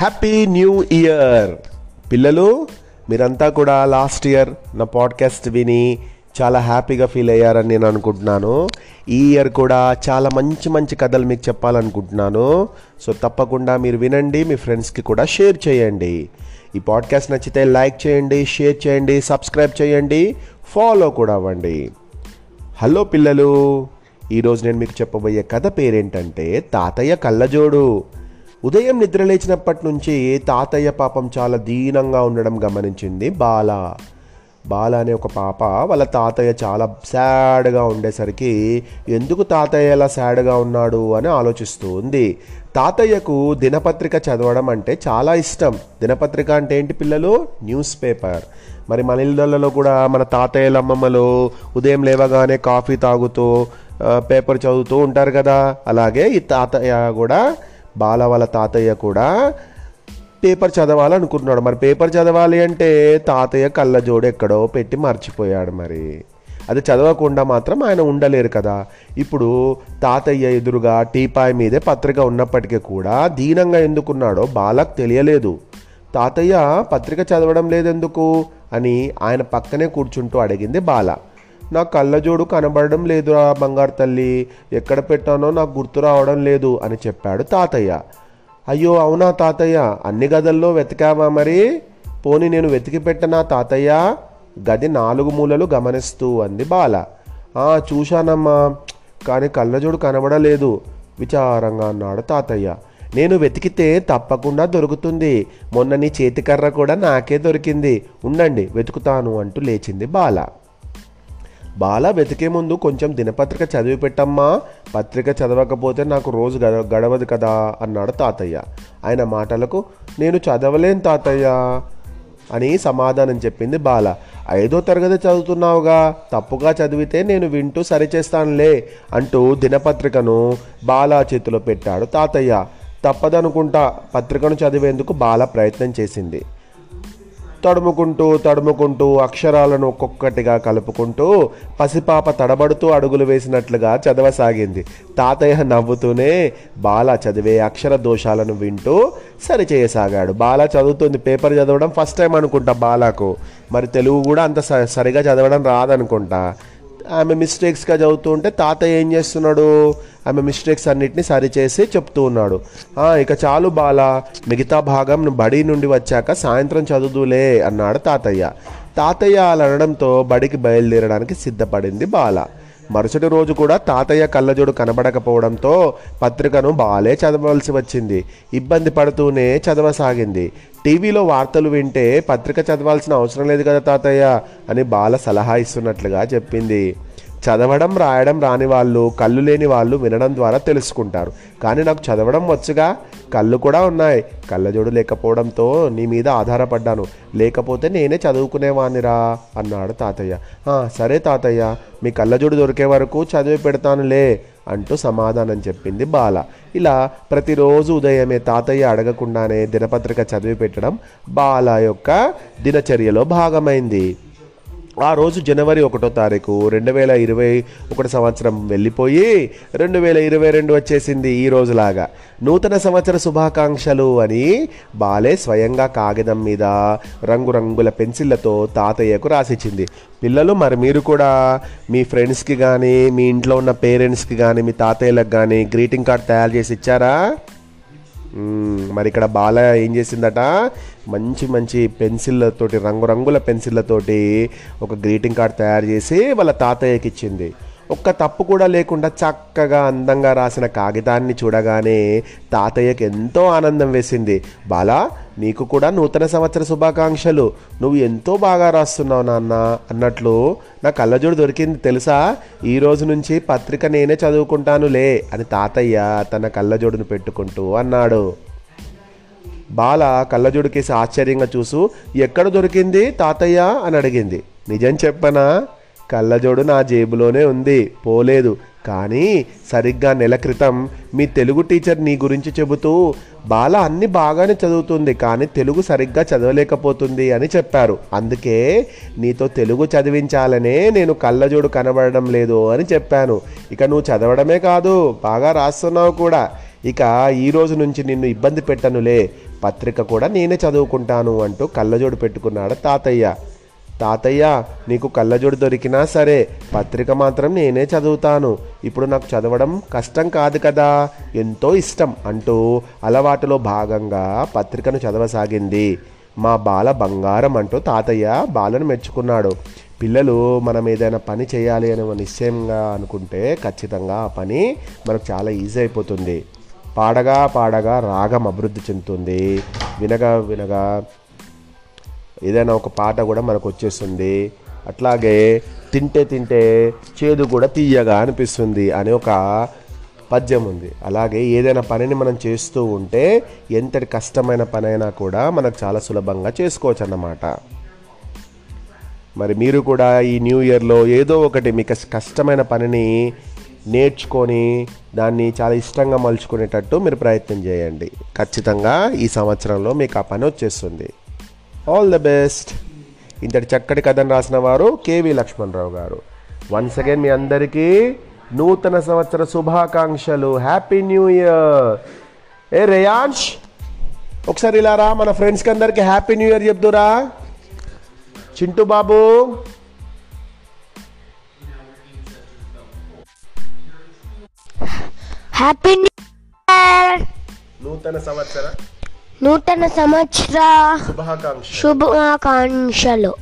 Happy new year పిల్లలు మీరంతా కూడా లాస్ట్ ఇయర్ నా పాడ్కాస్ట్ విని చాలా హ్యాపీగా ఫీల్ అయ్యారని నేను అనుకుంటున్నాను. ఈ ఇయర్ కూడా చాలా మంచి మంచి కథలు మీకు చెప్పాలనుకుంటున్నాను. సో తప్పకుండా మీరు వినండి మీ ఫ్రెండ్స్కి కూడా షేర్ చేయండి. ఈ పాడ్కాస్ట్ నచ్చితే లైక్ చేయండి షేర్ చేయండి సబ్స్క్రైబ్ చేయండి ఫాలో కూడా అవ్వండి. హలో పిల్లలు ఈరోజు నేను మీకు చెప్పబోయే కథ పేరేంటంటే తాతయ్య కళ్ళజోడు. ఉదయం నిద్ర లేచినప్పటి నుంచి తాతయ్య పాపం చాలా దీనంగా ఉండడం గమనించింది. బాల బాల అనే ఒక పాప వాళ్ళ తాతయ్య చాలా సాడ్గా ఉండేసరికి ఎందుకు తాతయ్య ఇలా సాడ్గా ఉన్నాడు అని ఆలోచిస్తూ ఉంది. తాతయ్యకు దినపత్రిక చదవడం అంటే చాలా ఇష్టం. దినపత్రిక అంటే ఏంటి పిల్లలు? Newspaper. మరి మన ఇళ్ళల్లో కూడా మన తాతయ్యల అమ్మమ్మలు ఉదయం లేవగానే కాఫీ తాగుతూ పేపర్ చదువుతూ ఉంటారు కదా. అలాగే ఈ తాతయ్య కూడా బాల వాళ్ళ తాతయ్య కూడా పేపర్ చదవాలనుకుంటున్నాడు. మరి పేపర్ చదవాలి అంటే తాతయ్య కళ్ళజోడు ఎక్కడో పెట్టి మర్చిపోయాడు మరి. అది చదవకుండా మాత్రం ఆయన ఉండలేరు కదా. ఇప్పుడు తాతయ్య ఎదురుగా టీపాయ్ మీదే పత్రిక ఉన్నప్పటికీ కూడా దీనంగా ఎందుకున్నాడో బాలకు తెలియలేదు. తాతయ్య పత్రిక చదవడం లేదెందుకు? అని ఆయన పక్కనే కూర్చుంటూ అడిగింది బాల. నా కళ్ళజోడు కనబడడం లేదురా బంగారు తల్లి. ఎక్కడ పెట్టానో నాకు గుర్తు రావడం లేదు అని చెప్పాడు తాతయ్య. అయ్యో అవునా తాతయ్య? అన్ని గదుల్లో వెతికావా మరి? పోని నేను వెతికి పెట్టనా తాతయ్య? గది నాలుగు మూలలు గమనిస్తూ అంది బాల. "ఆ, చూశానమ్మా. కానీ కళ్ళజోడు కనబడలేదు. విచారంగా అన్నాడు తాతయ్య. నేను వెతికితే తప్పకుండా దొరుకుతుంది. మొన్న నీ చేతికర్ర కూడా నాకే దొరికింది. ఉండండి వెతుకుతాను అంటూ లేచింది బాల. బాల వెతికే ముందు కొంచెం దినపత్రిక చదివి పెట్టమ్మా. పత్రిక చదవకపోతే నాకు రోజు గడ గడవదు కదా అన్నాడు తాతయ్య. ఆయన మాటలకు నేను చదవలేను తాతయ్య అని సమాధానం చెప్పింది బాల. ఐదో తరగతి చదువుతున్నావుగా తప్పుగా చదివితే నేను వింటూ సరిచేస్తానులే అంటూ దినపత్రికను బాల చేతిలో పెట్టాడు తాతయ్య. తప్పదనుకుంటా పత్రికను చదివేందుకు బాల ప్రయత్నం చేసింది. తడుముకుంటూ తడుముకుంటూ అక్షరాలను ఒక్కొక్కటిగా కలుపుకుంటూ పసిపాప తడబడుతూ అడుగులు వేసినట్లుగా చదవసాగింది. తాతయ్య నవ్వుతూనే బాల చదివే అక్షర దోషాలను వింటూ సరిచేయసాగాడు. బాల చదువుతుంది పేపర్ చదవడం ఫస్ట్ టైం అనుకుంటా బాలకు. మరి తెలుగు కూడా అంత స- సరిగా చదవడం రాదనుకుంటా. ఆమె మిస్టేక్స్గా చదువుతూ ఉంటే తాతయ్య ఏం చేస్తున్నాడు? ఆమె మిస్టేక్స్ అన్నిటిని సరిచేసి చెప్తూ ఉన్నాడు. ఇక చాలు బాల మిగతా భాగం బడి నుండి వచ్చాక సాయంత్రం చదువులే అన్నాడు తాతయ్య. తాతయ్య అలా అనడంతో బడికి బయలుదేరడానికి సిద్ధపడింది బాల. మరుసటి రోజు కూడా తాతయ్య కళ్ళజోడు కనబడకపోవడంతో పత్రికను బాలే చదవవలసి వచ్చింది. ఇబ్బంది పడుతూనే చదవసాగింది. టీవీలో వార్తలు వింటే పత్రిక చదవాల్సిన అవసరం లేదు కదా తాతయ్య అని బాల సలహా ఇస్తున్నట్లుగా చెప్పింది. చదవడం రాయడం రాని వాళ్ళు కళ్ళు లేని వాళ్ళు వినడం ద్వారా తెలుసుకుంటారు. కానీ నాకు చదవడం వచ్చుగా కళ్ళు కూడా ఉన్నాయి. కళ్ళజోడు లేకపోవడంతో నీ మీద ఆధారపడ్డాను. లేకపోతే నేనే చదువుకునేవాణ్ణిరా అన్నాడు తాతయ్య. సరే తాతయ్య మీ కళ్ళజోడు దొరికే వరకు చదివి పెడతానులే అంటూ సమాధానం చెప్పింది బాల. ఇలా ప్రతిరోజు ఉదయమే తాతయ్య అడగకుండానే దినపత్రిక చదివి పెట్టడం బాల యొక్క దినచర్యలో భాగమైంది. ఆ రోజు జనవరి ఒకటో తారీఖు రెండు వేల ఇరవై ఒకటి సంవత్సరం వెళ్ళిపోయి రెండు వేల ఇరవై రెండు వచ్చేసింది ఈ రోజులాగా. నూతన సంవత్సర శుభాకాంక్షలు అని బాలే స్వయంగా కాగితం మీద రంగురంగుల పెన్సిళ్ళతో తాతయ్యకు రాసిచ్చింది. పిల్లలు మరి మీరు కూడా మీ ఫ్రెండ్స్కి కానీ మీ ఇంట్లో ఉన్న పేరెంట్స్కి కానీ మీ తాతయ్యలకు కానీ గ్రీటింగ్ కార్డ్ తయారు చేసి ఇచ్చారా? మరి ఇక్కడ బాల ఏం చేసిందట? మంచి మంచి పెన్సిళ్ళతోటి రంగురంగుల పెన్సిళ్ళతోటి ఒక గ్రీటింగ్ కార్డ్ తయారు చేసి వాళ్ళ తాతయ్యకి ఇచ్చింది. ఒక్క తప్పు కూడా లేకుండా చక్కగా అందంగా రాసిన కాగితాన్ని చూడగానే తాతయ్యకి ఎంతో ఆనందం వేసింది. బాలా నీకు కూడా నూతన సంవత్సర శుభాకాంక్షలు. నువ్వు ఎంతో బాగా రాస్తున్నావు నాన్న అన్నట్లు నా కళ్ళజోడు దొరికింది. తెలుసా? ఈ రోజు నుంచి పత్రిక నేనే చదువుకుంటానులే అని తాతయ్య తన కళ్ళజోడును పెట్టుకుంటూ అన్నాడు. బాల కళ్ళజోడు కేసి ఆశ్చర్యంగా చూసు ఎక్కడ దొరికింది తాతయ్య? అని అడిగింది. నిజం చెప్పనా? కళ్ళజోడు నా జేబులోనే ఉంది. పోలేదు. కానీ సరిగ్గా నెల క్రితం మీ తెలుగు టీచర్ నీ గురించి చెబుతూ బాల అన్ని బాగానే చదువుతుంది కానీ తెలుగు సరిగ్గా చదవలేకపోతుంది అని చెప్పారు. అందుకే నీతో తెలుగు చదివించాలనే నేను కళ్ళజోడు కనబడడం లేదు అని చెప్పాను. ఇక నువ్వు చదవడమే కాదు బాగా రాస్తున్నావు కూడా. ఇక ఈ రోజు నుంచి నిన్ను ఇబ్బంది పెట్టనులే. పత్రిక కూడా నేనే చదువుకుంటాను అంటూ కళ్ళజోడు పెట్టుకున్నాడు తాతయ్య. తాతయ్య నీకు కళ్ళజోడు దొరికినా సరే పత్రిక మాత్రం నేనే చదువుతాను. ఇప్పుడు నాకు చదవడం కష్టం కాదు కదా. ఎంతో ఇష్టం అంటూ అలవాటులో భాగంగా పత్రికను చదవసాగింది. మా బాల బంగారం అంటూ తాతయ్య బాలను మెచ్చుకున్నాడు. పిల్లలు మనం ఏదైనా పని చేయాలి అని నిశ్చయంగా అనుకుంటే ఖచ్చితంగా ఆ పని మనకు చాలా ఈజీ అయిపోతుంది. పాడగా పాడగా రాగం అభివృద్ధి చెందుతుంది. వినగా వినగా ఏదైనా ఒక పాట కూడా మనకు వచ్చేస్తుంది. అట్లాగే తింటే తింటే చేదు కూడా తీయగా అనిపిస్తుంది అనే ఒక పద్యం ఉంది. అలాగే ఏదైనా పనిని మనం చేస్తూ ఉంటే ఎంతటి కష్టమైన పని అయినా కూడా మనకు చాలా సులభంగా చేసుకోవచ్చు అన్నమాట మరి మీరు కూడా ఈ న్యూ ఇయర్లో ఏదో ఒకటి మీకు కష్టమైన పనిని నేర్చుకొని దాన్ని చాలా ఇష్టంగా మలుచుకునేటట్టు మీరు ప్రయత్నం చేయండి. ఖచ్చితంగా ఈ సంవత్సరంలో మీకు ఆ పని వచ్చేస్తుంది. ఆల్ ద బెస్ట్ ఇంతటి చక్కటి కథను రాసిన వారు కేవి లక్ష్మణరావు గారు. వన్స్ అగైన్ మీ అందరికీ నూతన సంవత్సర శుభాకాంక్షలు. హ్యాపీ న్యూ ఇయర్ ఏ రేయాన్ష్ ఒకసారి ఇలా రా మన ఫ్రెండ్స్కి అందరికీ హ్యాపీ న్యూ ఇయర్ చెప్దురా. చింటూ బాబు. హ్యాపీ న్యూ ఇయర్ నూతన సంవత్సర నూతన సంవత్సర శుభాకాంక్ష శుభాకాంక్షలు